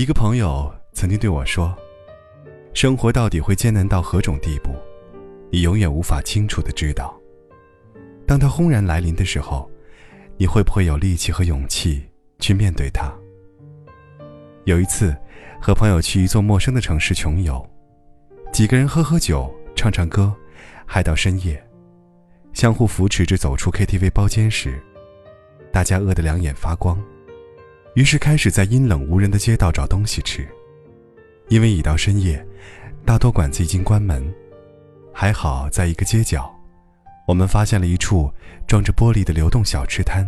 一个朋友曾经对我说：“生活到底会艰难到何种地步，你永远无法清楚的知道。当它轰然来临的时候，你会不会有力气和勇气去面对它？”有一次，和朋友去一座陌生的城市穷游，几个人喝喝酒、唱唱歌，嗨到深夜，相互扶持着走出 KTV 包间时，大家饿得两眼发光。于是开始在阴冷无人的街道找东西吃，因为已到深夜，大多馆子已经关门。还好在一个街角，我们发现了一处装着玻璃的流动小吃摊，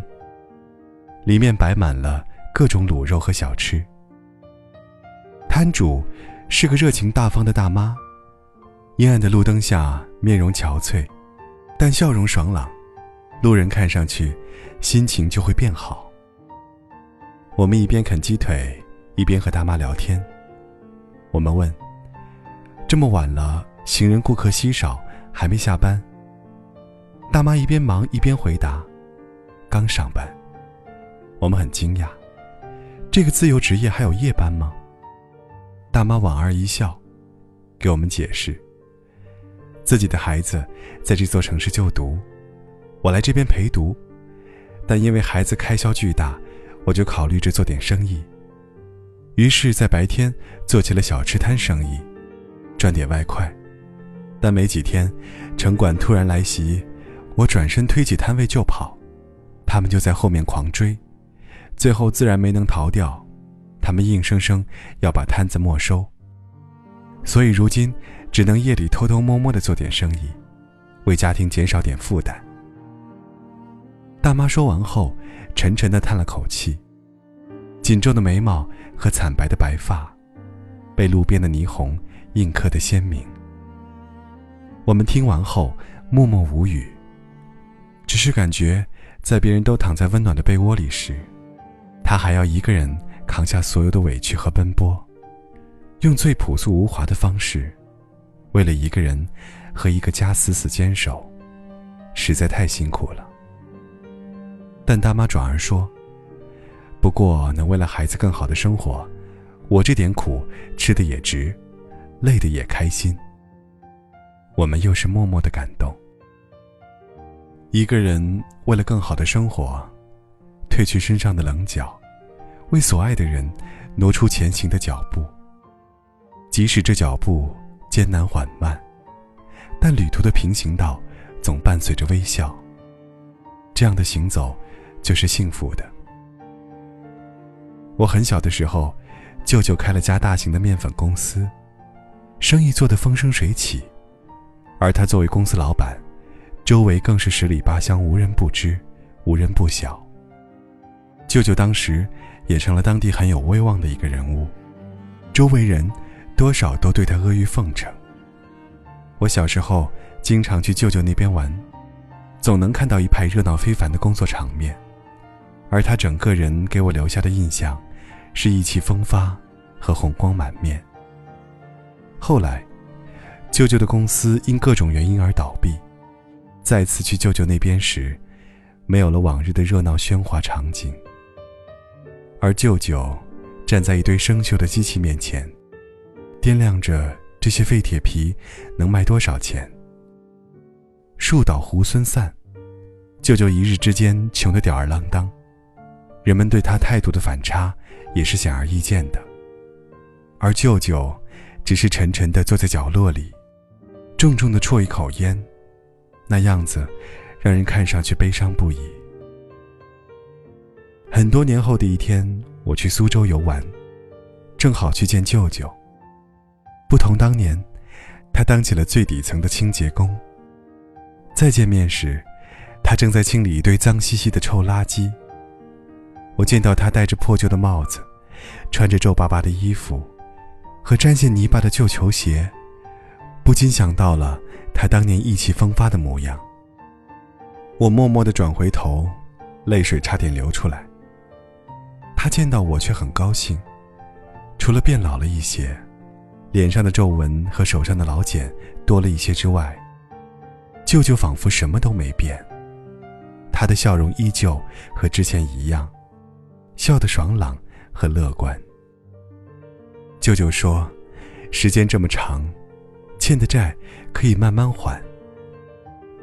里面摆满了各种卤肉和小吃。摊主是个热情大方的大妈，阴暗的路灯下，面容憔悴，但笑容爽朗，路人看上去心情就会变好。我们一边啃鸡腿，一边和大妈聊天。我们问：“这么晚了，行人顾客稀少，还没下班？”大妈一边忙一边回答：“刚上班。”我们很惊讶：“这个自由职业还有夜班吗？”大妈莞尔一笑，给我们解释：“自己的孩子在这座城市就读，我来这边陪读，但因为孩子开销巨大。”我就考虑着做点生意，于是，在白天做起了小吃摊生意，赚点外快。但没几天，城管突然来袭，我转身推起摊位就跑，他们就在后面狂追，最后自然没能逃掉，他们硬生生要把摊子没收。所以如今只能夜里偷偷摸摸的做点生意，为家庭减少点负担。大妈说完后，沉沉的叹了口气，紧皱的眉毛和惨白的白发，被路边的霓虹印刻的鲜明。我们听完后默默无语，只是感觉在别人都躺在温暖的被窝里时，他还要一个人扛下所有的委屈和奔波，用最朴素无华的方式，为了一个人和一个家死死坚守，实在太辛苦了。但大妈转而说：“不过能为了孩子更好的生活，我这点苦吃的也值，累的也开心。”我们又是默默的感动。一个人为了更好的生活，褪去身上的棱角，为所爱的人挪出前行的脚步。即使这脚步艰难缓慢，但旅途的平行道总伴随着微笑。这样的行走。就是幸福的。我很小的时候，舅舅开了家大型的面粉公司，生意做得风生水起，而他作为公司老板，周围更是十里八乡无人不知，无人不晓。舅舅当时也成了当地很有威望的一个人物，周围人多少都对他阿谀奉承。我小时候经常去舅舅那边玩，总能看到一派热闹非凡的工作场面。而他整个人给我留下的印象，是意气风发和红光满面。后来，舅舅的公司因各种原因而倒闭，再次去舅舅那边时，没有了往日的热闹喧哗场景。而舅舅站在一堆生锈的机器面前，掂量着这些废铁皮能卖多少钱。树倒猢狲散，舅舅一日之间穷得吊儿郎当。人们对他态度的反差，也是显而易见的。而舅舅，只是沉沉地坐在角落里，重重地啜一口烟，那样子，让人看上去悲伤不已。很多年后的一天，我去苏州游玩，正好去见舅舅。不同当年，他当起了最底层的清洁工。再见面时，他正在清理一堆脏兮兮的臭垃圾。我见到他戴着破旧的帽子，穿着皱巴巴的衣服，和沾线泥巴的旧球鞋，不禁想到了他当年意气风发的模样。我默默地转回头，泪水差点流出来。他见到我却很高兴，除了变老了一些，脸上的皱纹和手上的老茧多了一些之外，舅舅仿佛什么都没变。他的笑容依旧和之前一样，笑得爽朗和乐观。舅舅说：“时间这么长，欠的债可以慢慢还。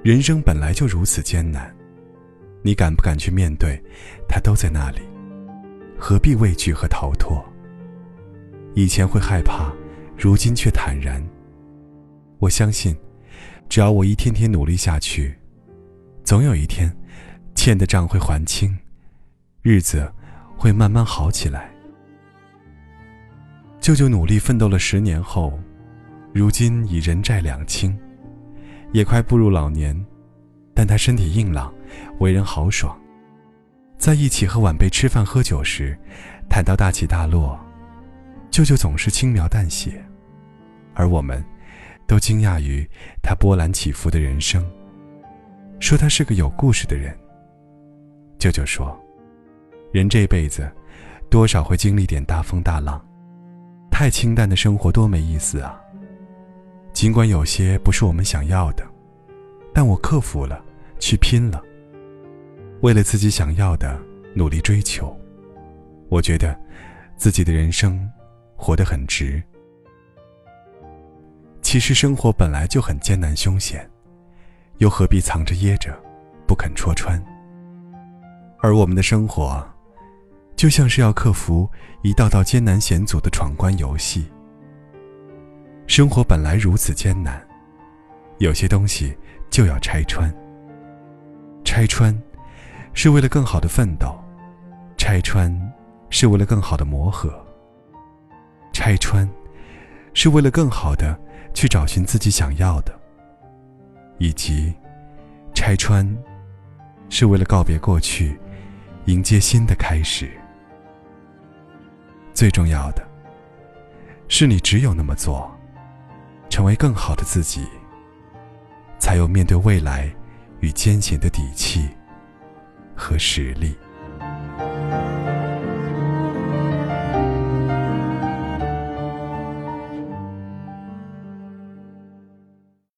人生本来就如此艰难，你敢不敢去面对？他都在那里，何必畏惧和逃脱？以前会害怕，如今却坦然。我相信，只要我一天天努力下去，总有一天。”欠的账会还清，日子会慢慢好起来。舅舅努力奋斗了十年后，如今已人债两清，也快步入老年，但他身体硬朗，为人豪爽。在一起和晚辈吃饭喝酒时，谈到大起大落，舅舅总是轻描淡写，而我们，都惊讶于他波澜起伏的人生，说他是个有故事的人。舅舅说：“人这辈子，多少会经历点大风大浪，太清淡的生活多没意思啊。尽管有些不是我们想要的，但我克服了，去拼了。为了自己想要的努力追求，我觉得自己的人生活得很值。其实生活本来就很艰难凶险，又何必藏着掖着，不肯戳穿？”而我们的生活，就像是要克服一道道艰难险阻的闯关游戏。生活本来如此艰难，有些东西就要拆穿。拆穿，是为了更好的奋斗；拆穿，是为了更好的磨合；拆穿，是为了更好的去找寻自己想要的；以及，拆穿，是为了告别过去。迎接新的开始。最重要的，是你只有那么做，成为更好的自己，才有面对未来与艰险的底气和实力。